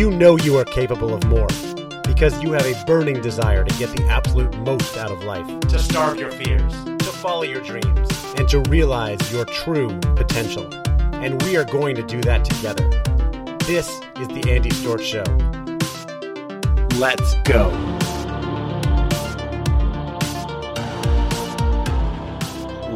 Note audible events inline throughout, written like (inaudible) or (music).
you know you are capable of more because you have a burning desire to get the absolute most out of life, to starve your fears, to follow your dreams, and to realize your true potential. And we are going to do that together. This is the Andy Storch Show. Let's go.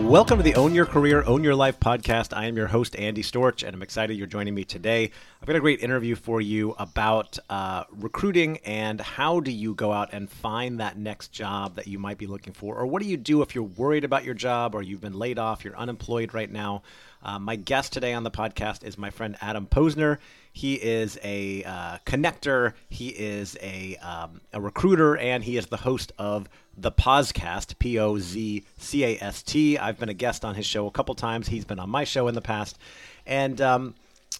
Welcome to the Own Your Career, Own Your Life podcast. I am your host, Andy Storch, and I'm excited you're joining me today. I've got a great interview for you about uh, recruiting and how do you go out and find that next job that you might be looking for, or what do you do if you're worried about your job or you've been laid off, you're unemployed right now. Uh, my guest today on the podcast is my friend Adam Posner. He is a uh, connector, he is a, um, a recruiter, and he is the host of the Pozcast, P O Z C A S T. I've been a guest on his show a couple times. He's been on my show in the past. And um,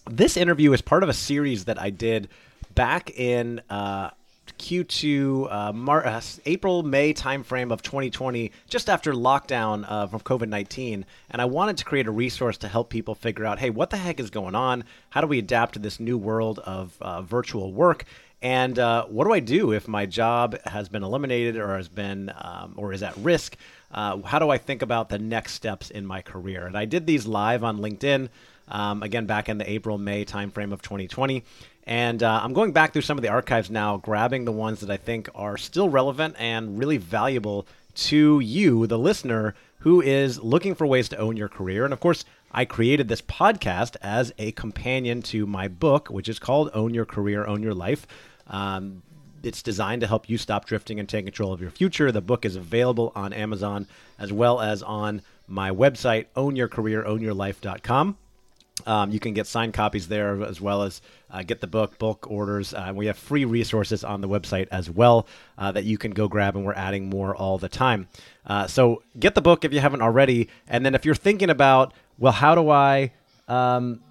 this interview is part of a series that I did back in. Uh, Q2 uh, Mar- uh, April May timeframe of 2020, just after lockdown uh, from COVID 19, and I wanted to create a resource to help people figure out, hey, what the heck is going on? How do we adapt to this new world of uh, virtual work? And uh, what do I do if my job has been eliminated or has been um, or is at risk? Uh, how do I think about the next steps in my career? And I did these live on LinkedIn. Um, again, back in the April May timeframe of 2020. And uh, I'm going back through some of the archives now, grabbing the ones that I think are still relevant and really valuable to you, the listener, who is looking for ways to own your career. And of course, I created this podcast as a companion to my book, which is called Own Your Career, Own Your Life. Um, it's designed to help you stop drifting and take control of your future. The book is available on Amazon as well as on my website, ownyourcareerownyourlife.com. Um, you can get signed copies there as well as uh, get the book, bulk orders. Uh, we have free resources on the website as well uh, that you can go grab, and we're adding more all the time. Uh, so get the book if you haven't already. And then if you're thinking about, well, how do I um,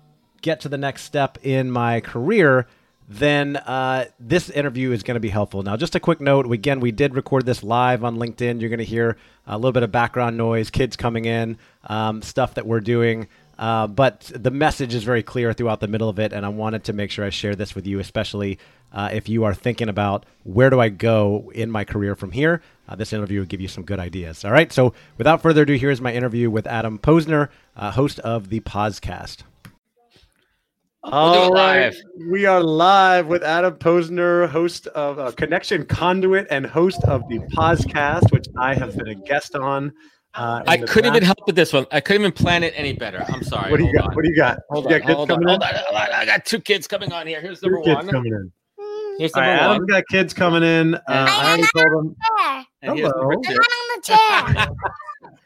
get to the next step in my career? then uh, this interview is going to be helpful. Now, just a quick note again, we did record this live on LinkedIn. You're going to hear a little bit of background noise, kids coming in, um, stuff that we're doing. Uh, but the message is very clear throughout the middle of it, and I wanted to make sure I share this with you, especially uh, if you are thinking about where do I go in my career from here. Uh, this interview will give you some good ideas. All right, so without further ado, here's my interview with Adam Posner, uh, host of the Pozcast. All right. We are live with Adam Posner, host of uh, Connection Conduit and host of the Pozcast, which I have been a guest on. Uh, I couldn't even help with this one. I couldn't even plan it any better. I'm sorry. What do you hold got? On. What do you got? Hold, on, hold, on, hold, on, hold on. I got two kids coming on here. Here's number one. Coming in. Here's number right, one. Adam's got kids coming in. Uh, I already told them. Hello. I'm not on the chair. (laughs) (laughs)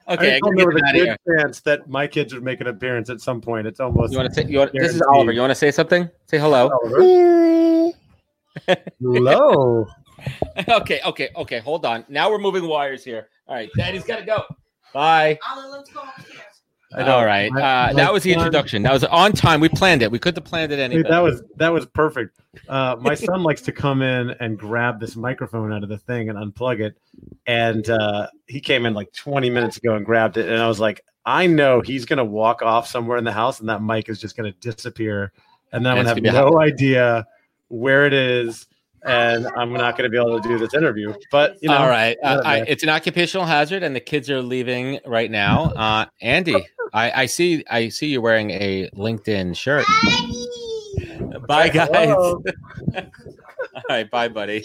Okay, I, I there was a good chance that my kids would make an appearance at some point. It's almost. You want to say? You want, this is Oliver. You want to say something? Say hello. hello. (laughs) okay, okay, okay. Hold on. Now we're moving wires here. All right, Daddy's got to go. Bye. All right. Uh, that was the introduction. That was on time. We planned it. We couldn't have planned it anyway. That was that was perfect. Uh, my son likes to come in and grab this microphone out of the thing and unplug it. And uh, he came in like 20 minutes ago and grabbed it. And I was like, I know he's gonna walk off somewhere in the house and that mic is just gonna disappear. And then I'm gonna have no idea where it is and I'm not going to be able to do this interview. But you know, all right, uh, I, it's an occupational hazard, and the kids are leaving right now. Uh, Andy, I, I, see, I see you wearing a LinkedIn shirt. Bye, guys. (laughs) all right, bye, buddy.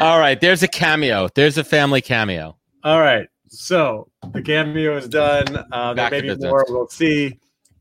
All right, there's a cameo. There's a family cameo. All right, so the cameo is done. Uh, there may be more. We'll see.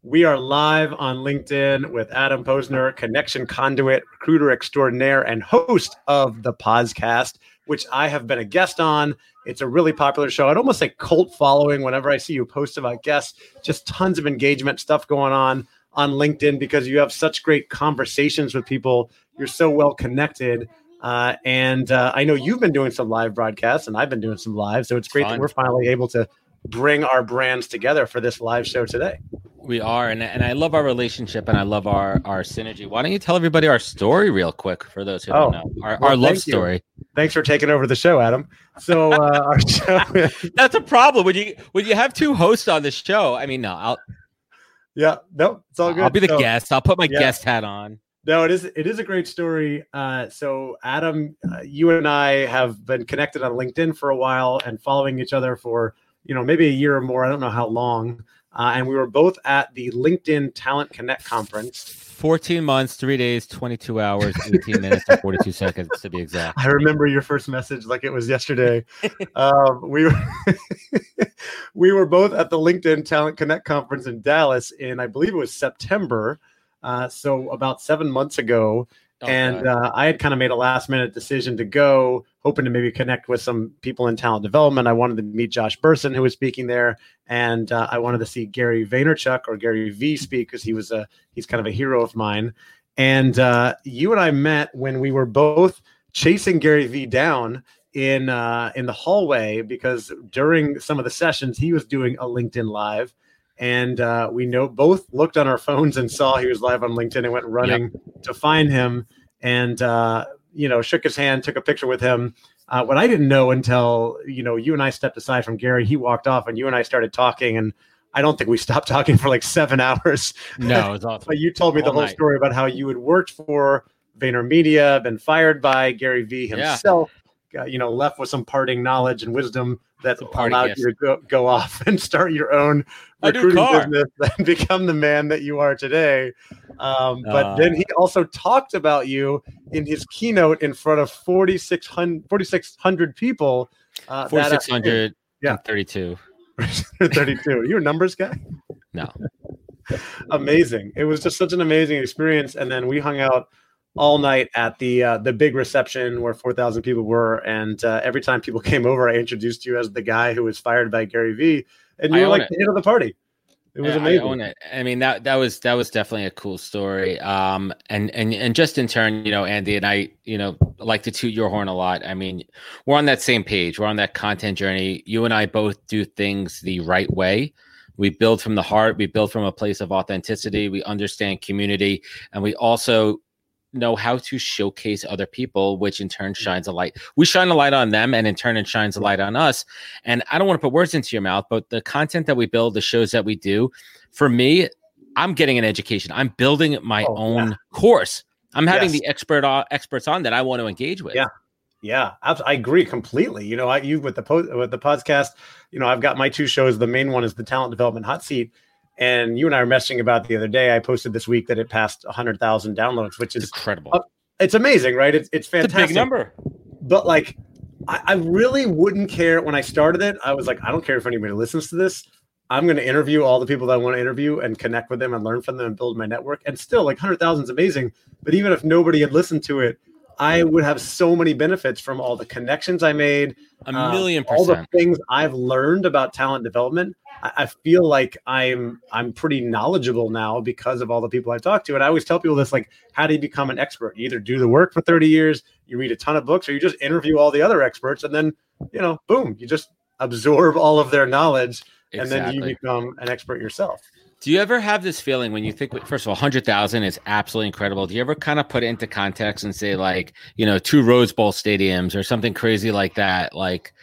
We are live on LinkedIn with Adam Posner, connection conduit, recruiter extraordinaire, and host of the Pozcast, which I have been a guest on. It's a really popular show. I'd almost say cult following whenever I see you post about guests. Just tons of engagement stuff going on on LinkedIn because you have such great conversations with people. You're so well connected. Uh, and uh, I know you've been doing some live broadcasts, and I've been doing some live. So it's great Fun. that we're finally able to bring our brands together for this live show today. We are, and, and I love our relationship and I love our our synergy. Why don't you tell everybody our story real quick for those who oh, don't know our, well, our love story? Thanks for taking over the show, Adam. So uh, our (laughs) show that's a problem when you when you have two hosts on the show. I mean, no, I'll yeah, no, it's all good. I'll be the so, guest. I'll put my yeah. guest hat on. no, it is it is a great story. Uh, so Adam, uh, you and I have been connected on LinkedIn for a while and following each other for you know maybe a year or more. I don't know how long. Uh, and we were both at the LinkedIn Talent Connect conference. 14 months, three days, 22 hours, 18 minutes, and 42 seconds to be exact. I remember your first message like it was yesterday. um, we were (laughs) we were both at the LinkedIn Talent Connect conference in Dallas in I believe it was September. Uh, so about seven months ago, oh, and uh, I had kind of made a last minute decision to go, hoping to maybe connect with some people in talent development. I wanted to meet Josh Bersin, who was speaking there, and uh, I wanted to see Gary Vaynerchuk or Gary V speak because he was a he's kind of a hero of mine. And uh, you and I met when we were both chasing Gary V down in uh, in the hallway because during some of the sessions he was doing a LinkedIn live and uh, we know both looked on our phones and saw he was live on LinkedIn and went running yep. to find him and uh, you know shook his hand, took a picture with him. Uh, what I didn't know until you know you and I stepped aside from Gary, he walked off, and you and I started talking, and I don't think we (laughs) stopped talking for like seven hours. No, it (laughs) was awesome. but you told me the whole night. story about how you had worked for VaynerMedia, been fired by Gary V himself, yeah. you know, left with some parting knowledge and wisdom that allowed gift. you to go, go off (laughs) and start your own recruiting business and (laughs) become the man that you are today. Um, but uh, then he also talked about you in his keynote in front of 4,600 4, people. Uh, 4,632. Yeah. 32. (laughs) 32. you a numbers guy? No. amazing. It was just such an amazing experience. And then we hung out all night at the uh, the big reception where 4,000 people were. And uh, every time people (laughs) came over, I introduced you as the guy who was fired by Gary Vee, and you I were like it. the hit of the party. It was amazing. I. I mean that that was that was definitely a cool story. Um, and and and just in turn, you know, Andy and I, you know, like to toot your horn a lot. I mean, we're on that same page. We're on that content journey. You and I both do things the right way. We build from the heart. We build from a place of authenticity. We understand community, and we also know how to showcase other people, which in turn shines a light. We shine a light on them, and in turn, it shines a light on us. And I don't want to put words into your mouth, but the content that we build, the shows that we do, for me, I'm getting an education. I'm building my oh, own yeah. course. I'm having yes. the expert uh, experts on that I want to engage with. Yeah. Yeah, I agree completely. You know, I you with the po- with the podcast, you know, I've got my two shows. The main one is the talent development hot seat, and you and I were messaging about the other day. I posted this week that it passed 100,000 downloads, which is incredible. Uh, it's amazing, right? It's, it's fantastic. It's a big number. But like, I, I really wouldn't care when I started it. I was like, I don't care if anybody listens to this. I'm going to interview all the people that I want to interview and connect with them and learn from them and build my network. And still, like 100,000 is amazing. But even if nobody had listened to it, I would have so many benefits from all the connections I made, a million uh, all the things I've learned about talent development. I, I, feel like I'm I'm pretty knowledgeable now because of all the people I've talked to. And I always tell people this: like, how do you become an expert? You either do the work for 30 years, you read a ton of books, or you just interview all the other experts, and then you know, boom, you just absorb all of their knowledge, exactly. and then you become an expert yourself. Do you ever have this feeling when you think, first of all, 100,000 is absolutely incredible. Do you ever kind of put it into context and say, like, you know, two Rose Bowl stadiums or something crazy like that? Like,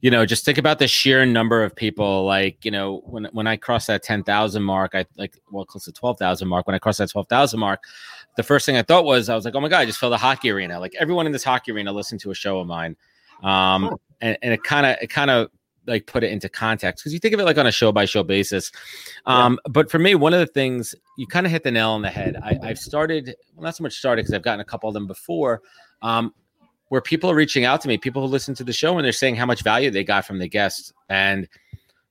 you know, just think about the sheer number of people. Like, you know, when when I crossed that 10,000 mark, I like, well, close to 12,000 mark. When I crossed that 12,000 mark, the first thing I thought was, I was like, oh my God, I just filled a hockey arena. Like, everyone in this hockey arena listened to a show of mine. Um, and, and it kind of, it kind of, like put it into context because you think of it like on a show by show basis. Um, yeah. But for me, one of the things you kind of hit the nail on the head. I, have started, well, not so much started because I've gotten a couple of them before, um, where people are reaching out to me, people who listen to the show and they're saying how much value they got from the guests. And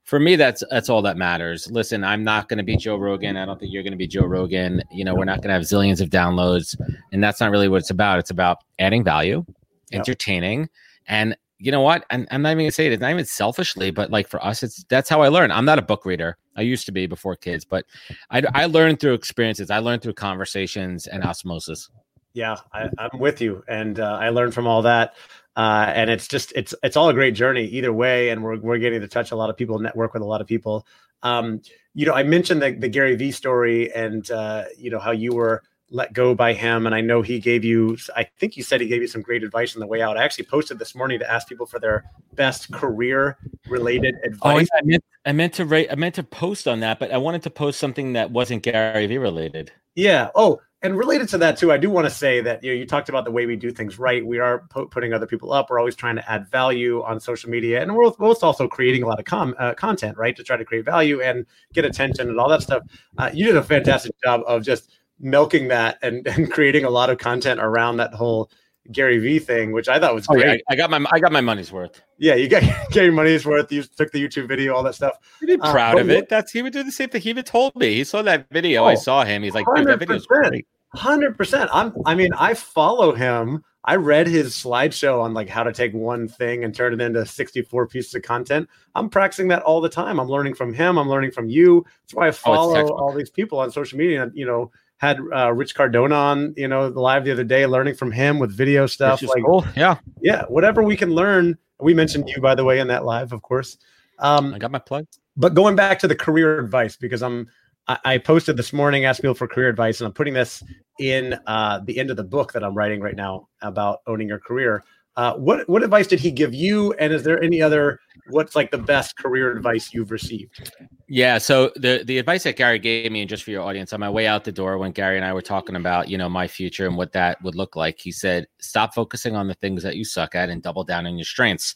for me, that's that's all that matters. Listen, I'm not going to be Joe Rogan. I don't think you're going to be Joe Rogan. You know, we're not going to have zillions of downloads, and that's not really what it's about. It's about adding value, entertaining, and you know what? And I'm not even gonna say it. It's not even selfishly, but like for us, it's that's how I learn. I'm not a book reader. I used to be before kids, but I, I learned through experiences. I learned through conversations and osmosis. Yeah, I, am with you, and uh, I learned from all that. Uh, and it's just it's it's all a great journey either way, and we're we're getting to touch a lot of people, network with a lot of people. Um, you know, I mentioned the, the Gary V story, and uh, you know how you were let go by him. And I know he gave you, I think you said he gave you some great advice on the way out. I actually posted this morning to ask people for their best career related advice. Oh, I meant, I meant to write, I meant to post on that, but I wanted to post something that wasn't Gary Vee related. Yeah. Oh, and related to that too, I do want to say that you know you talked about the way we do things right. We are pu- putting other people up. We're always trying to add value on social media, and we're both also creating a lot of com- uh, content, right, to try to create value and get attention and all that stuff. Uh, you did a fantastic job of just milking that and, (laughs) and creating a lot of content around that whole Gary V thing, which I thought was Oh, great. yeah, I got my I got my money's worth. Yeah, you got (laughs) Gary money's worth. You took the YouTube video, all that stuff. Pretty Uh, proud of it. That's he would do the same thing. He even told me. He saw that video. I Oh, saw him. He's like, dude, that video's 100%. great. Hundred percent. I'm. I mean, I follow him. I read his slideshow on like how to take one thing and turn it into 64 pieces of content. I'm practicing that all the time. I'm learning from him. I'm learning from you. That's why I follow textbook. all these people on social media. You know, had uh, Rich Cardona on. You know, live the other day, learning from him with video stuff. Like, cool. Yeah, yeah, whatever we can learn. We mentioned you, by the way, in that live, of course. Um, I got my plug. but going back to the career advice because i'm I, I posted this morning asked people for career advice and i'm putting this in uh, the end of the book that i'm writing right now about owning your career uh, what what advice did he give you and is there any other what's like the best career advice you've received Yeah. So the the advice that Gary gave me, and just for your audience, on my way out the door, when Gary and I were talking about you know my future and what that would look like, he said, "Stop focusing on the things that you suck at and double down on your strengths."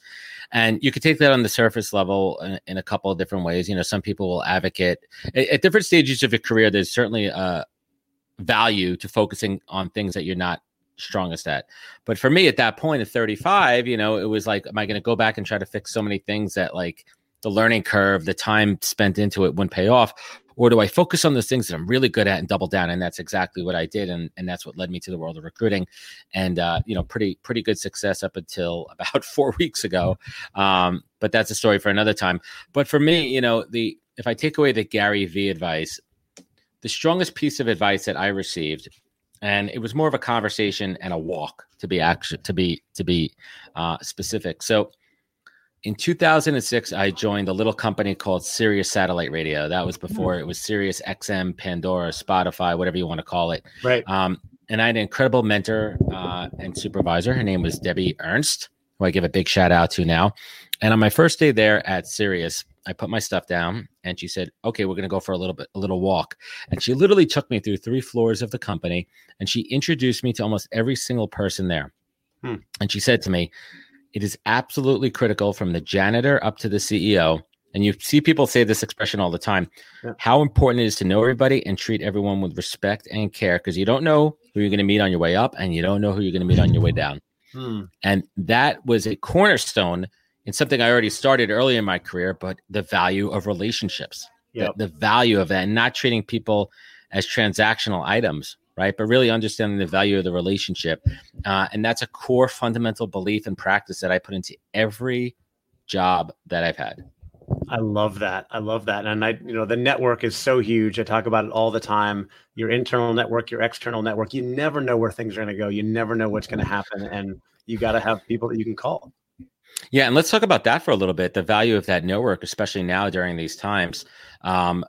And you could take that on the surface level in, in a couple of different ways. You know, some people will advocate at, at different stages of your career. There's certainly a value to focusing on things that you're not strongest at. But for me at that point at 35, you know, it was like, am I going to go back and try to fix so many things that like the learning curve, the time spent into it wouldn't pay off? Or do I focus on those things that I'm really good at and double down? And that's exactly what I did. And, and that's what led me to the world of recruiting. And, uh, you know, pretty, pretty good success up until (laughs) about four weeks ago. Um, but that's a story for another time. But for me, you know, the, if I take away the Gary V advice, the strongest piece of advice that I received and it was more of a conversation and a walk to be action to be to be uh, specific. So in 2006, I joined a little company called Sirius Satellite Radio. That was before it was Sirius XM, Pandora, Spotify, whatever you want to call it. right Um, and I had an incredible mentor uh, and supervisor. Her name was Debbie Ernst, who I give a big shout out to now. And on my first day there at Sirius, I put my stuff down and she said, Okay, we're going to go for a little bit, a little walk. And she literally took me through three floors of the company and she introduced me to almost every single person there. Hmm. And she said to me, It is absolutely critical from the janitor up to the CEO. And you see people say this expression all the time Yeah. how important it is to know everybody and treat everyone with respect and care because you don't know who you're going to meet on your way up and you don't know who you're going to meet on your way down. Hmm. And that was a cornerstone in something I already started early in my career, but the value of relationships, the- the, value of that, and not treating people as transactional items, right? But really understanding the value of the relationship. Uh, and that's a core fundamental belief and practice that I put into every job that I've had. I love that. I love that. And I, you know, the network is so huge. I talk about it all the time. Your internal network, your external network. You never know where things are going to go. You never know what's going to happen, and you got to have people that you can call. Yeah, and let's talk about that for a little bit. The value of that network, especially now during these times. Um,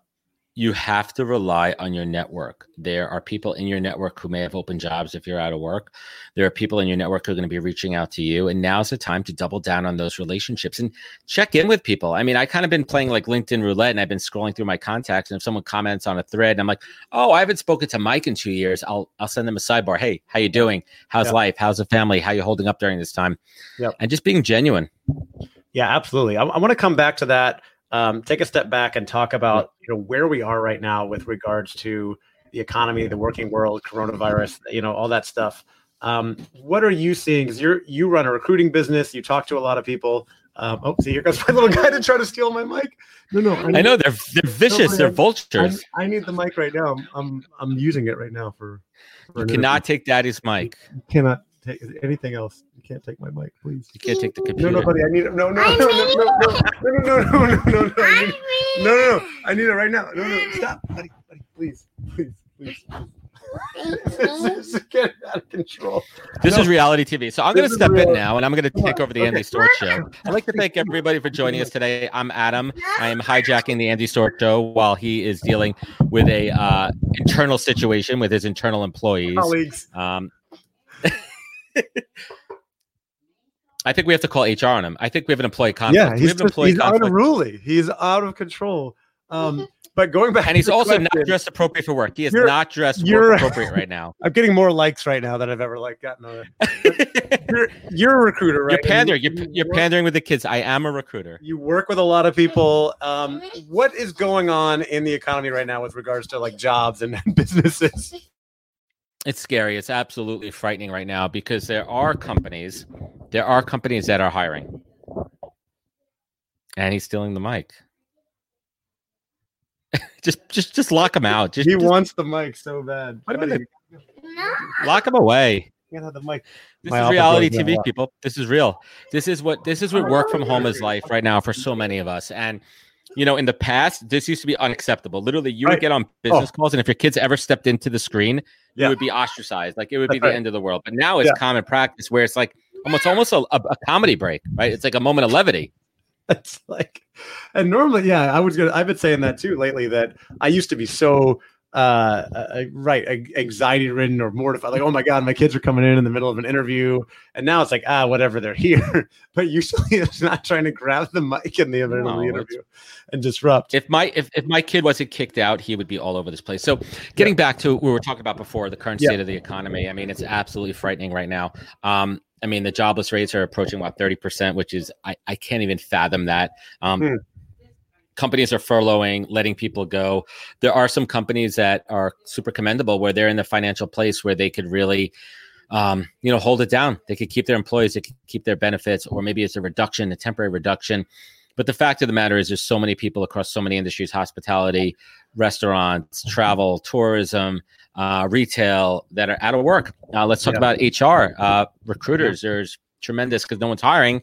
you have to rely on your network. There are people in your network who may have open jobs if you're out of work. There are people in your network who are going to be reaching out to you. And now's the time to double down on those relationships and check in with people. I mean, I kind of been playing like LinkedIn roulette and I've been scrolling through my contacts. And if someone comments on a thread, I'm like, oh, I haven't spoken to Mike in two years. I'll I'll send them a sidebar. Hey, how you doing? How's Yeah. life? How's the family? How you holding up during this time? Yep. And just being genuine. Yeah, absolutely. I, I want to come back to that. Um, take a step back and talk about you know where we are right now with regards to the economy, the working world, coronavirus, you know, all that stuff. Um, what are you seeing? Because you're you run a recruiting business, you talk to a lot of people. Um, oh, see, here comes my (laughs) little guy to try to steal my mic. No, no, I know they're they're vicious. They're vultures. I need the mic right now. I'm I'm, I'm using it right now for. for You cannot interview. take daddy's mic. You cannot take anything else. You can't take my mic, please. You can't take the No, computer. no, buddy. I need it. No, no, no, no, no, no, no, no, no, no, no, no, no. I need it. No, no, no. I need it right now. No, no. Stop, buddy, buddy. Please, please, please. this is getting out of control. This No. is reality TV. So I'm going This to is step real- in now and I'm going to Come take on. over the Okay. Andy Storch show. I'd like to thank everybody for joining us today. I'm Adam. I am hijacking the Andy Storch show while he is dealing with a uh, internal situation with his internal employees. Colleagues. Um, I think we have to call HR on him. I think we have an employee conflict. Yeah, we he's, have an just, he's unruly. He's out of control. Um, but going back, and he's also question, not dressed appropriate for work. He is not dressed appropriate right now. (laughs) I'm getting more likes right now than I've ever like gotten. On (laughs) you're, you're a recruiter, right? You're pandering. You, you're, you're pandering with the kids. I am a recruiter. You work with a lot of people. Um, what is going on in the economy right now with regards to like jobs and (laughs) businesses? It's scary. It's absolutely frightening right now because there are companies, there are companies that are hiring. And he's stealing the mic. (laughs) just just just lock him out. Just, he just, wants the mic so bad. The, lock him away. Can't the mic. This My is reality TV, people. This is real. This is what this is what work from home is life right now for so many of us. And you know, in the past, this used to be unacceptable. Literally, you right. would get on oh. business oh. calls, and if your kids ever stepped into the screen, you would be ostracized. Like it would That's be the right. end of the world. But now it's yeah. common practice where it's like almost almost a, a, comedy break, right? It's like a moment of levity. (laughs) It's like, and normally, yeah, I was gonna. I've been saying that too lately. That I used to be so uh, uh right anxiety ridden or mortified like oh my god my kids are coming in in the middle of an interview. And now it's like ah whatever they're (laughs) here. But usually it's not trying to grab the mic in the middle no, of the interview and disrupt. If my if, if my kid wasn't kicked out he would be all over this place. So getting yeah. back to what we were talking about before the current state of the economy i mean it's absolutely frightening right now. Um I mean, the jobless rates are approaching about 30%, which is, I, I can't even fathom that. Um, hmm companies are furloughing, letting people go. There are some companies that are super commendable where they're in the financial place where they could really, um, you know, hold it down. They could keep their employees, they could keep their benefits, or maybe it's a reduction, a temporary reduction. But the fact of the matter is, there's so many people across so many industries hospitality, restaurants, travel, tourism, uh, retail that are out of work. Uh, let's talk yeah. about HR, uh, recruiters. There's tremendous because no one's hiring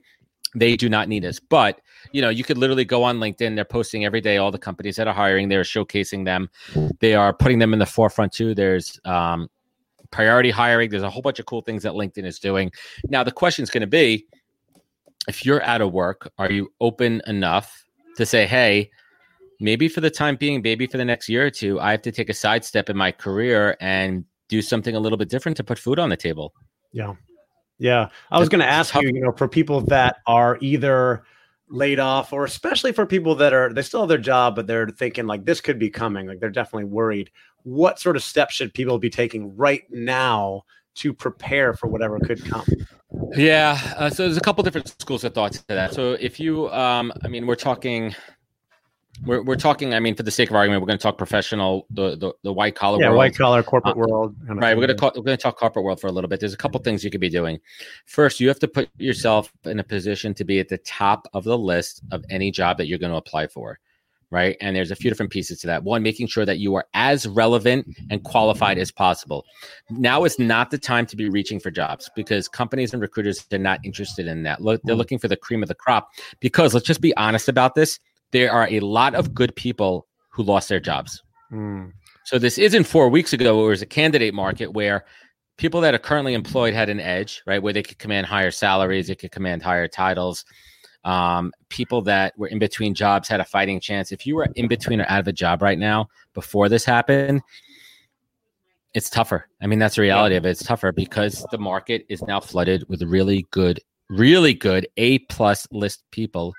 they do not need us. But you know, you could literally go on LinkedIn. They're posting every day all the companies that are hiring. They're showcasing them. They are putting them in the forefront too. There's um, priority hiring. There's a whole bunch of cool things that LinkedIn is doing. Now the question is going to be, if you're out of work, are you open enough to say, hey? Maybe for the time being, maybe for the next year or two, I have to take a sidestep in my career and do something a little bit different to put food on the table. Yeah. Yeah, I was going to ask you, you know, for people that are either laid off or especially for people that are they still have their job but they're thinking like this could be coming, like they're definitely worried. What sort of steps should people be taking right now to prepare for whatever could come? Yeah, uh, so there's a couple different schools of thought to that. So if you, um, I mean, we're talking we're, we're talking. I mean, for the sake of argument, we're going to talk professional, the the, the white collar, yeah, world. white collar corporate uh, world. Right. We're going to talk, we're going to talk corporate world for a little bit. There's a couple things you could be doing. First, you have to put yourself in a position to be at the top of the list of any job that you're going to apply for. Right. And there's a few different pieces to that. One, making sure that you are as relevant and qualified as possible. Now is not the time to be reaching for jobs because companies and recruiters are not interested in that. Look, they're hmm. looking for the cream of the crop because let's just be honest about this there are a lot of good people who lost their jobs. Mm. So this isn't four weeks ago where it was a candidate market where people that are currently employed had an edge, right? Where they could command higher salaries, they could command higher titles. Um, people that were in between jobs had a fighting chance. If you were in between or out of a job right now before this happened, it's tougher. I mean, that's the reality of it. It's tougher because the market is now flooded with really good, really good A plus list people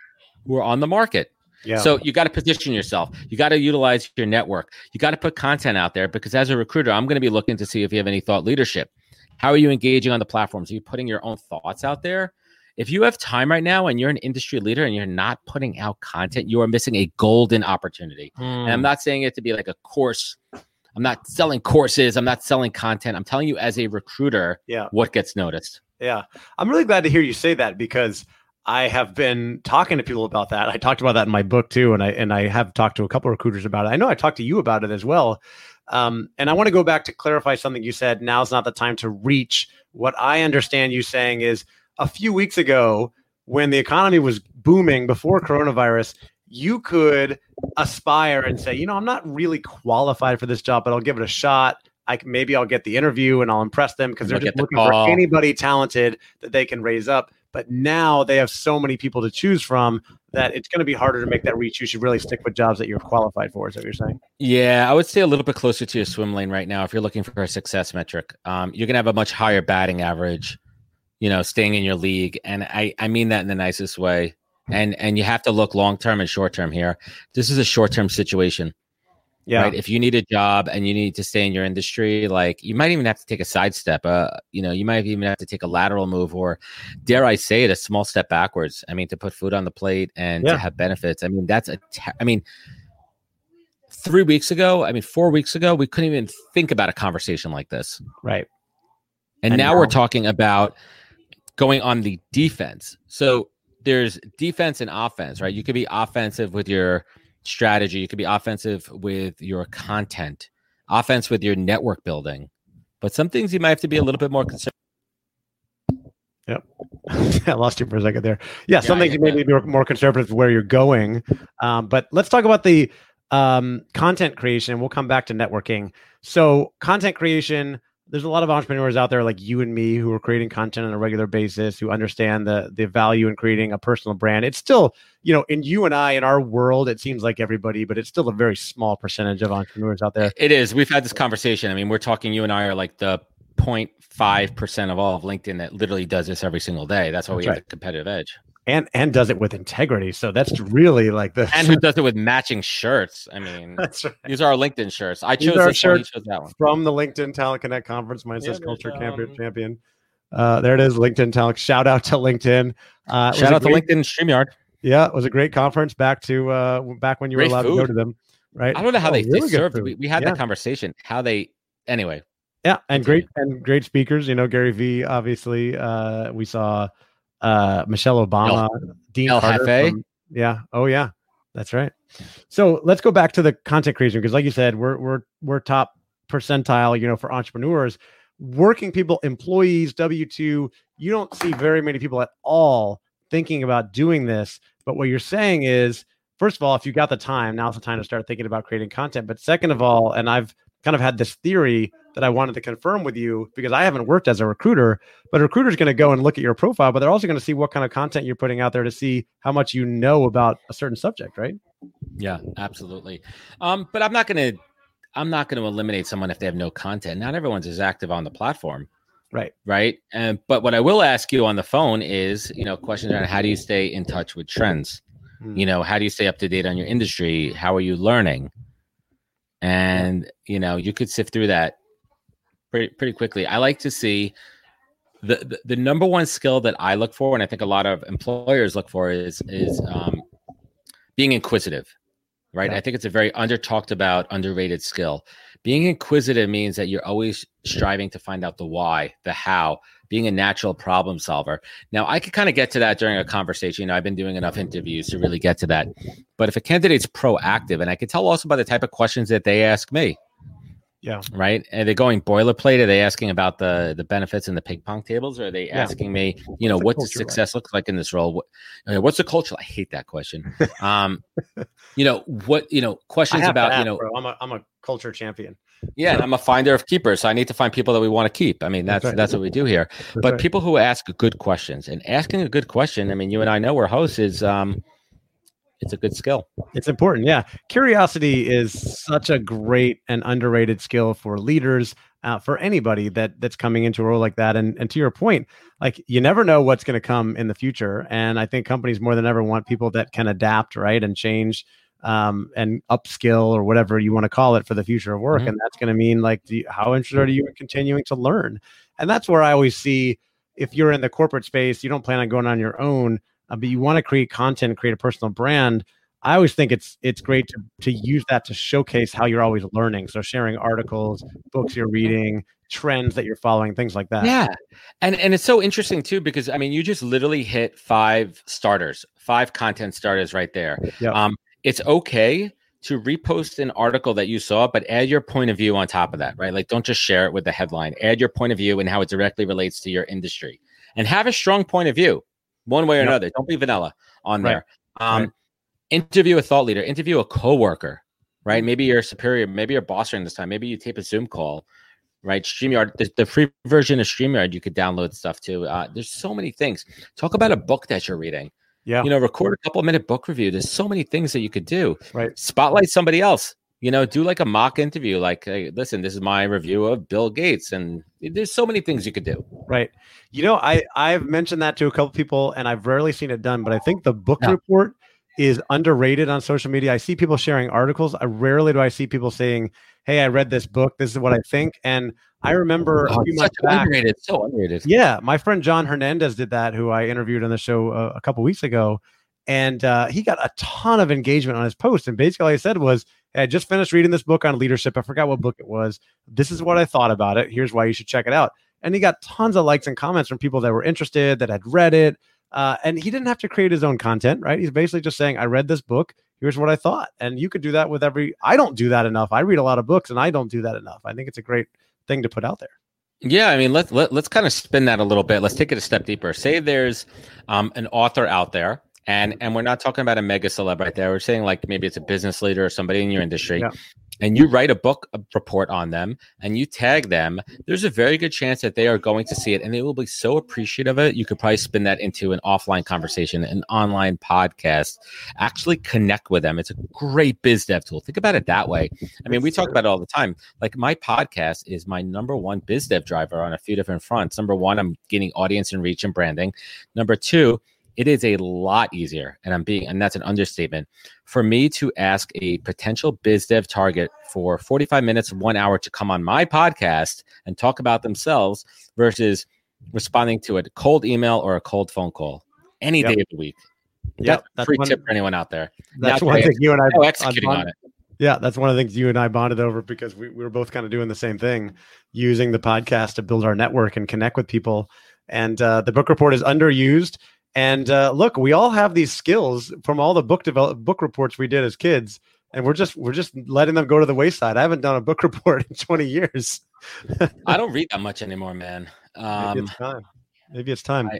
who are on the market. Yeah. So you got to position yourself. You got to utilize your network. You got to put content out there because as a recruiter, I'm going to be looking to see if you have any thought leadership. How are you engaging on the platforms? Are you putting your own thoughts out there? If you have time right now and you're an industry leader and you're not putting out content, you are missing a golden opportunity. Mm. And I'm hmm. not saying it to be like a course. I'm not selling courses. I'm not selling content. I'm telling you as a recruiter, yeah, what gets noticed. Yeah. I'm really glad to hear you say that because I have been talking to people about that. I talked about that in my book too, and I and I have talked to a couple of recruiters about it. I know I talked to you about it as well. Um, and I want to go back to clarify something you said. Now's not the time to reach. What I understand you saying is a few weeks ago, when the economy was booming before coronavirus, you could aspire and say, you know, I'm not really qualified for this job, but I'll give it a shot. I maybe I'll get the interview and I'll impress them because they're just looking the for anybody talented that they can raise up. But now they have so many people to choose from that it's going to be harder to make that reach. You should really stick with jobs that you're qualified for. Is that what you're saying? Yeah, I would say a little bit closer to your swim lane right now. If you're looking for a success metric, um, you're going to have a much higher batting average. You know, staying in your league, and I I mean that in the nicest way. and and you have to look long term and short term here. This is a short term situation. Yeah. Right. If you need a job and you need to stay in your industry, like you might even have to take a sidestep. Uh, you know, you might even have to take a lateral move, or dare I say it, a small step backwards. I mean, to put food on the plate and Yeah. to have benefits. I mean, that's a. Te- I mean, three weeks ago, I mean, four weeks ago, we couldn't even think about a conversation like this. Right. And, And now, now- we're talking about going on the defense. So there's defense and offense, right? You could be offensive with your strategy, you could be offensive with your content, offense with your network building. But some things you might have to be a little bit more concerned. Yep. (laughs) I lost you for a second there. Yeah, some things you may that. be more conservative where you're going. Um, but let's talk about the um, content creation. We'll come back to networking. So, content creation. There's a lot of entrepreneurs out there like you and me who are creating content on a regular basis, who understand the the value in creating a personal brand. It's still, you know, in you and I, in our world, it seems like everybody, but it's still a very small percentage of entrepreneurs out there. It is. We've had this conversation. I mean, we're talking, you and I are like the 0.5% of all of LinkedIn that literally does this every single day. That's why we That's have the competitive edge. And and does it with integrity. So that's really like the And who does it with matching shirts? I mean, (laughs) that's right. these are our LinkedIn shirts. I chose are our this one. Chose that one. from the LinkedIn Talent Connect conference. Mine says there's, Culture Champion. um, Champion. Uh, there it is, LinkedIn Talent. Shout out to LinkedIn. Uh, Shout a out to great- LinkedIn StreamYard. Yeah, it was a great conference. Back to uh, back when you were Great allowed to go to them, right? I don't know how Oh, they, really they served. We, we had yeah. that conversation. How they anyway. Yeah, and Continue. great and great speakers. You know, Gary Vee. Obviously, uh, we saw uh, Michelle Obama, Dean El Carter. From- yeah. Oh, yeah. That's right. So let's go back to the content creation because, like you said, we're we're we're top percentile. You know, for entrepreneurs, working people, employees, W two. You don't see very many people at all thinking about doing this. But what you're saying is, first of all, if you got the time, now's the time to start thinking about creating content. But second of all, and I've kind of had this theory that I wanted to confirm with you because I haven't worked as a recruiter, but a recruiter's going to go and look at your profile, but they're also going to see what kind of content you're putting out there to see how much you know about a certain subject, right? Yeah, absolutely. Um, but I'm not gonna I'm not gonna eliminate someone if they have no content. Not everyone's as active on the platform. Right. Right. And but what I will ask you on the phone is, you know, questions on how do you stay in touch with trends? Hmm. You know, how do you stay up to date on your industry? How are you learning? And you know, you could sift through that pretty pretty quickly. I like to see the, the the number one skill that I look for, and I think a lot of employers look for, is is um, being inquisitive. Right. Yeah. I think it's a very under talked about, underrated skill. Being inquisitive means that you're always striving to find out the why, the how, being a natural problem solver. Now, I could kind of get to that during a conversation. You know, I've been doing enough interviews to really get to that. But if a candidate's proactive, and I can tell also by the type of questions that they ask me, Yeah. right? Are they going boilerplate? Are they asking about the the benefits and the ping pong tables? Or are they Yeah. asking me, you know, what does culture like? success look like in this role? What, uh, what's the culture? I hate that question. Um, (laughs) you know what? You know questions about you know bro. I'm a I'm a culture champion. yeah, and I'm a finder of keepers, so I need to find people that we want to keep. I mean, That's that's right. that's what we do here. That's But right. people who ask good questions and asking a good question, I mean, you and I know we're hosts is um, it's a good skill. It's important. Yeah. Curiosity is such a great and underrated skill for leaders, uh, for anybody that that's coming into a role like that. And and to your point, like you never know what's going to come in the future. And I think companies more than ever want people that can adapt, right, and change um, and upskill or whatever you want to call it for the future of work. Mhm. And that's going to mean like, do you, how interested are you in continuing to learn? And that's where I always see if you're in the corporate space, you don't plan on going on your own, uh, but you want to create content, create a personal brand. I always think it's it's great to to use that to showcase how you're always learning. So sharing articles, books you're reading, trends that you're following, things like that. Yeah, and and it's so interesting too because I mean, you just literally hit five starters, five content starters right there. Yep. Um, it's okay to repost an article that you saw, but add your point of view on top of that, right? Like, don't just share it with the headline. Add your point of view and how it directly relates to your industry, and have a strong point of view, one way or Yep. another. Don't be vanilla on Right. there. Um, Right. interview a thought leader, interview a coworker, right? Maybe your superior, maybe your boss during this time. Maybe you tape a Zoom call, right? StreamYard, the, the free version of StreamYard, you could download stuff too. Uh, there's so many things. Talk about a book that you're reading. Yeah. You know, record a couple minute book review. There's so many things that you could do. Right. Spotlight somebody else. you know, do like a mock interview. Like, hey, listen, this is my review of Bill Gates, and there's so many things you could do. Right. You know, I I've mentioned that to a couple people, and I've rarely seen it done. But I think the book yeah. report is underrated on social media. I see people sharing articles. I rarely do I see people saying, "Hey, I read this book. This is what I think." And I remember oh, a few months back, underrated, so underrated. Yeah, my friend John Hernandez did that, who I interviewed on the show uh, a couple weeks ago, and uh, he got a ton of engagement on his post. And basically, all I said was, hey, "I just finished reading this book on leadership. I forgot what book it was. This is what I thought about it. Here's why you should check it out." And he got tons of likes and comments from people that were interested, that had read it. Uh, and he didn't have to create his own content, right? He's basically just saying, "I read this book. Here's what I thought." And you could do that with every. I don't do that enough. I read a lot of books, and I don't do that enough. I think it's a great thing to put out there. Yeah, I mean, let's let, let's kind of spin that a little bit. Let's take it a step deeper. Say there's um, an author out there and and we're not talking about a mega celeb right there. We're saying like maybe it's a business leader or somebody in your industry. Yeah. And you write a book a report on them and you tag them, there's a very good chance that they are going to see it and they will be so appreciative of it. You could probably spin that into an offline conversation, an online podcast. Actually connect with them. It's a great biz dev tool. Think about it that way. I mean, we talk about it all the time. Like my podcast is my number one biz dev driver on a few different fronts. Number one, I'm getting audience and reach and branding. Number two, it is a lot easier, and I'm being, and that's an understatement, for me to ask a potential biz dev target for 45 minutes, one hour to come on my podcast and talk about themselves versus responding to a cold email or a cold phone call any yep. day of the week. Yeah, that's free one, tip for anyone out there. That's now, one thing you and I executing on, on it. Yeah, that's one of the things you and I bonded over because we, we were both kind of doing the same thing, using the podcast to build our network and connect with people. And uh, the book report is underused. And uh, look, we all have these skills from all the book develop book reports we did as kids, and we're just we're just letting them go to the wayside. I haven't done a book (laughs) report in 20 years. I don't read that much anymore, man. Um, Maybe it's time. Maybe it's time. I,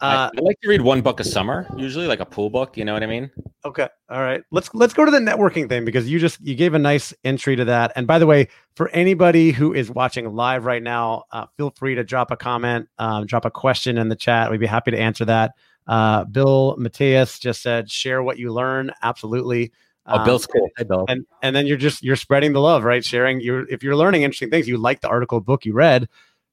uh, I, like to read one book a summer, usually like a pool book. You know what I mean? Okay. All right. Let's let's go to the networking thing because you just you gave a nice entry to that. And by the way, for anybody who is watching live right now, uh, feel free to drop a comment, um, drop a question in the chat. We'd be happy to answer that. Uh, Bill Mateus just said, "Share what you learn." Absolutely. Oh, Bill's um, cool. Hey, Bill. And and then you're just you're spreading the love, right? Sharing. You if you're learning interesting things, you like the article book you read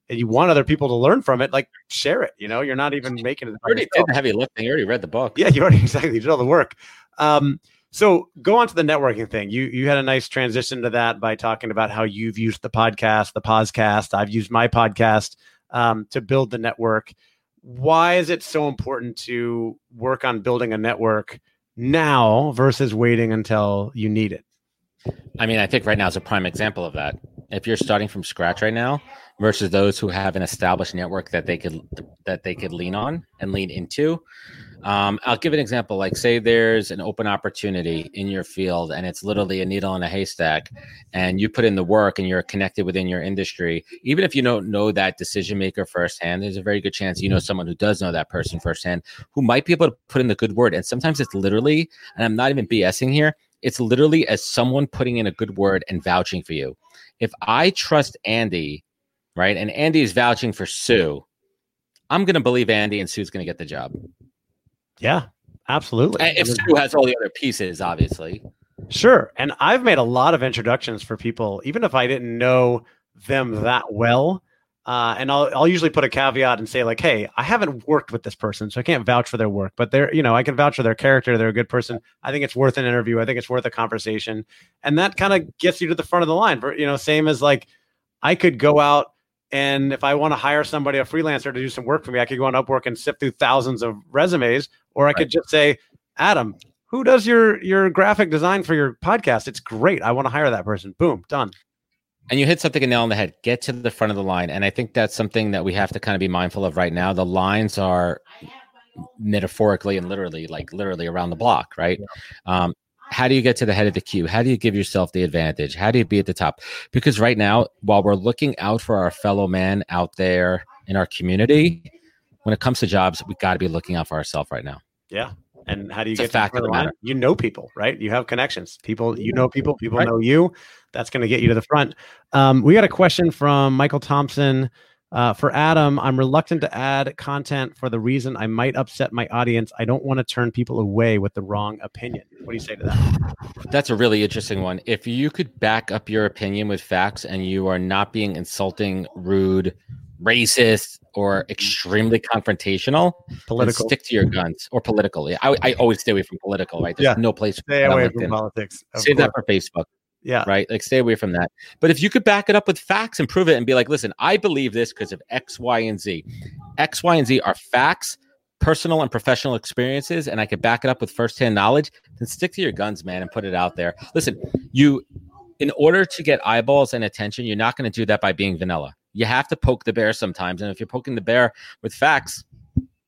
and you want other people to learn from it, like share it. You know, you're not even making it. You already did the heavy lifting. You already read the book. Yeah, you already (laughs) exactly you did all the work. Um, so go on to the networking thing. You you had a nice transition to that by talking about how you've used the podcast, the podcast. I've used my podcast um, to build the network. Why is it so important to work on building a network now versus waiting until you need it? I mean, I think right now is a prime example of that. If you're starting from scratch right now, versus those who have an established network that they could that they could lean on and lean into. Um, I'll give an example. Like, say there's an open opportunity in your field, and it's literally a needle in a haystack, and you put in the work, and you're connected within your industry. Even if you don't know that decision maker firsthand, there's a very good chance you know someone who does know that person firsthand, who might be able to put in the good word. And sometimes it's literally, and I'm not even BSing here. It's literally as someone putting in a good word and vouching for you. If I trust Andy right? And Andy is vouching for Sue. I'm going to believe Andy, and Sue's going to get the job. Yeah, absolutely. And if Sue has all the other pieces, obviously. Sure. And I've made a lot of introductions for people, even if I didn't know them that well. Uh, and I'll, I'll usually put a caveat and say like, Hey, I haven't worked with this person, so I can't vouch for their work, but they're, you know, I can vouch for their character. They're a good person. I think it's worth an interview. I think it's worth a conversation. And that kind of gets you to the front of the line for, you know, same as like, I could go out and if I want to hire somebody, a freelancer to do some work for me, I could go on Upwork and sift through thousands of resumes, or I right. could just say, Adam, who does your your graphic design for your podcast? It's great. I want to hire that person. Boom, done. And you hit something a nail on the head. Get to the front of the line. And I think that's something that we have to kind of be mindful of right now. The lines are metaphorically and literally, like literally around the block, right? Yeah. Um, how do you get to the head of the queue? How do you give yourself the advantage? How do you be at the top? Because right now, while we're looking out for our fellow man out there in our community, when it comes to jobs, we got to be looking out for ourselves right now. Yeah. And how do you it's get to the line? You know people, right? You have connections. People, you know people. People right. know you. That's going to get you to the front. Um, we got a question from Michael Thompson. Uh, for Adam, I'm reluctant to add content for the reason I might upset my audience. I don't want to turn people away with the wrong opinion. What do you say to that? That's a really interesting one. If you could back up your opinion with facts and you are not being insulting, rude, racist, or mm-hmm. extremely confrontational, political, stick to your guns or political. I, I always stay away from political. Right? There's yeah. no place. Stay away from politics. Save course. that for Facebook. Yeah. Right. Like stay away from that. But if you could back it up with facts and prove it and be like, listen, I believe this because of X, Y, and Z. X, Y, and Z are facts, personal and professional experiences, and I could back it up with firsthand knowledge, then stick to your guns, man, and put it out there. Listen, you in order to get eyeballs and attention, you're not going to do that by being vanilla. You have to poke the bear sometimes. And if you're poking the bear with facts,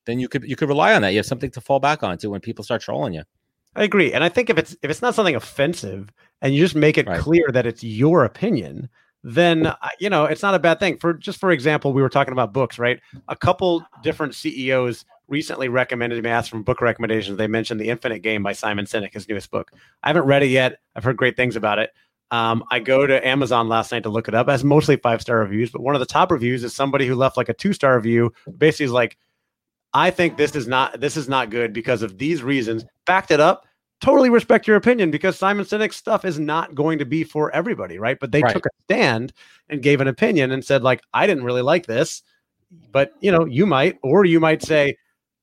then you could you could rely on that. You have something to fall back onto when people start trolling you. I agree, and I think if it's if it's not something offensive, and you just make it right. clear that it's your opinion, then you know it's not a bad thing. For just for example, we were talking about books, right? A couple different CEOs recently recommended me asked from book recommendations. They mentioned The Infinite Game by Simon Sinek, his newest book. I haven't read it yet. I've heard great things about it. Um, I go to Amazon last night to look it up. It has mostly five star reviews, but one of the top reviews is somebody who left like a two star review. Basically, is like, I think this is not this is not good because of these reasons. Backed it up totally respect your opinion because Simon Sinek's stuff is not going to be for everybody, right? But they right. took a stand and gave an opinion and said, like, I didn't really like this, but you know, you might, or you might say,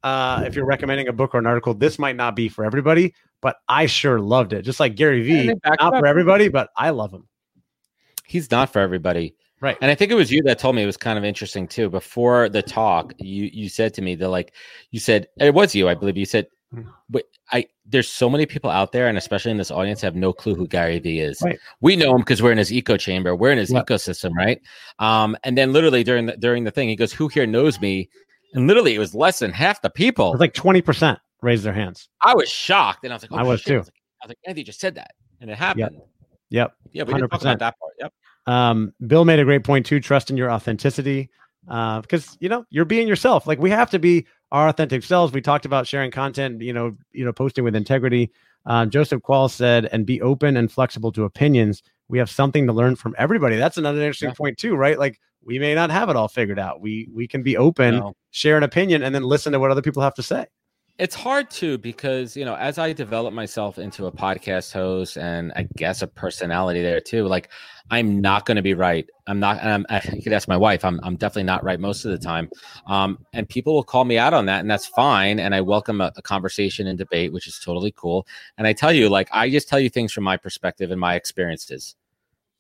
uh, if you're recommending a book or an article, this might not be for everybody, but I sure loved it. Just like Gary Vee, not for everybody, but I love him. He's not for everybody. Right. And I think it was you that told me it was kind of interesting too. Before the talk, you you said to me that like you said it was you, I believe you said hmm. but I there's so many people out there, and especially in this audience, have no clue who Gary Vee is. Right. We know him because we're in his echo chamber, we're in his ecosystem, right? Um, and then literally during the during the thing, he goes, Who here knows me? And literally it was less than half the people. It's like 20% raise their hands. I was shocked, and I was like, oh, I was shit. too. I was, like, I was like, Anthony just said that, and it happened. Yep. yep. Yeah, we 100%. didn't talk about that part. Yep. Um, Bill made a great point too. Trust in your authenticity, because uh, you know you're being yourself. Like we have to be our authentic selves. We talked about sharing content. You know, you know, posting with integrity. Uh, Joseph Qual said, and be open and flexible to opinions. We have something to learn from everybody. That's another interesting yeah. point too, right? Like we may not have it all figured out. We we can be open, no. share an opinion, and then listen to what other people have to say it's hard too because you know as i develop myself into a podcast host and i guess a personality there too like i'm not going to be right. I'm not I'm, (laughs) i could ask my wife I'm, I'm definitely not right most of the time. Um, and people will call me out on that and that's fine and i welcome a, a conversation and debate which is totally cool. And i tell you like i just tell you things from my perspective and my experiences.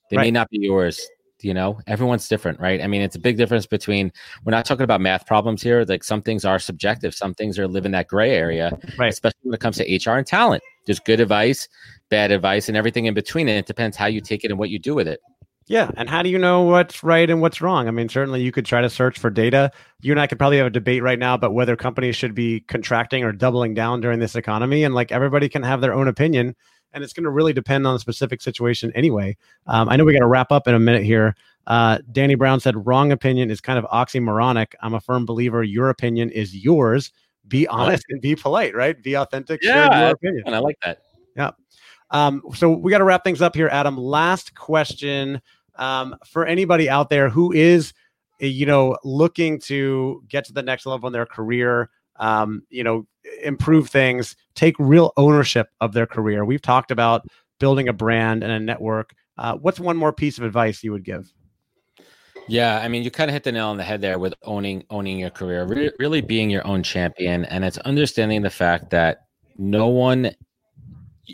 They right. may not be yours you know everyone's different right? I mean it's a big difference between we're not talking about math problems here like some things are subjective some things are live in that gray area right. especially when it comes to hr and talent. There's good advice bad advice and everything in between and it depends how you take it and what you do with it. Yeah and how do you know what's right and what's wrong? I mean certainly you could try to search for data. You and i could probably have a debate right now about whether companies should be contracting or doubling down during this economy and like everybody can have their own opinion and it's going to really depend on the specific situation anyway. Um, I know we got to wrap up in a minute here. Uh, Danny Brown said, "Wrong opinion is kind of oxymoronic. I'm a firm believer. Your opinion is yours. Be honest and be polite. Right? Be authentic. Yeah, your opinion. And I like that. Yeah. Um, so we got to wrap things up here, Adam. Last question um, for anybody out there who is, you know, looking to get to the next level in their career. Um, you know, improve things, take real ownership of their career. We've talked about building a brand and a network. Uh, what's one more piece of advice you would give? Yeah, I mean, you kind of hit the nail on the head there with owning owning your career, Re- really being your own champion, and it's understanding the fact that no one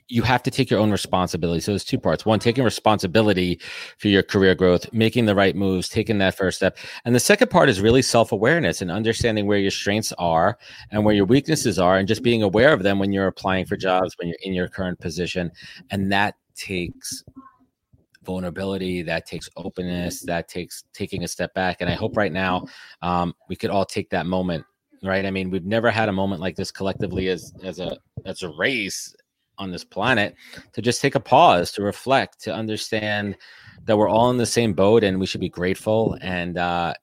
you have to take your own responsibility. So there's two parts. One, taking responsibility for your career growth, making the right moves, taking that first step. And the second part is really self-awareness and understanding where your strengths are and where your weaknesses are and just being aware of them when you're applying for jobs, when you're in your current position. And that takes vulnerability that takes openness that takes taking a step back and i hope right now um, we could all take that moment right i mean we've never had a moment like this collectively as as a as a race on this planet to just take a pause to reflect to understand that we're all in the same boat and we should be grateful and uh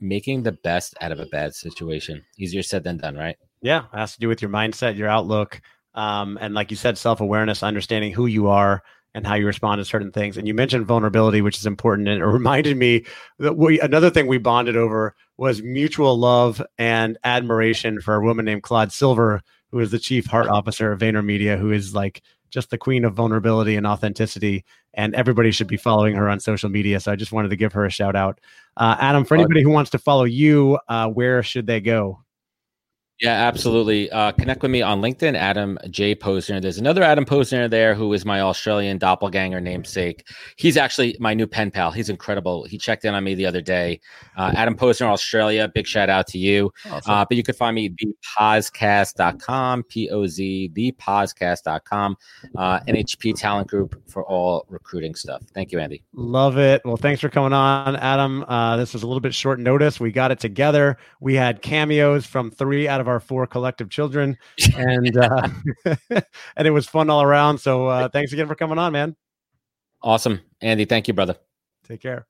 making the best out of a bad situation easier said than done right yeah it has to do with your mindset your outlook um and like you said self-awareness understanding who you are and how you respond to certain things. And you mentioned vulnerability, which is important. And it (laughs) reminded me that we another thing we bonded over was mutual love and admiration for a woman named Claude Silver, who is the chief heart officer of VaynerMedia, who is like just the queen of vulnerability and authenticity. And everybody should be following her on social media. So I just wanted to give her a shout out. Uh, Adam, for anybody who wants to follow you, uh, where should they go? Yeah, absolutely. Uh, connect with me on LinkedIn, Adam J. Posner. There's another Adam Posner there who is my Australian doppelganger namesake. He's actually my new pen pal. He's incredible. He checked in on me the other day. Uh, Adam Posner, Australia. Big shout out to you. Awesome. Uh, but you could find me thepozcast.com, P O Z, thepozcast.com, uh, NHP Talent Group for all recruiting stuff. Thank you, Andy. Love it. Well, thanks for coming on, Adam. Uh, this was a little bit short notice. We got it together. We had cameos from three out of of our four collective children, (laughs) and uh, (laughs) and it was fun all around. So uh, thanks again for coming on, man. Awesome, Andy. Thank you, brother. Take care.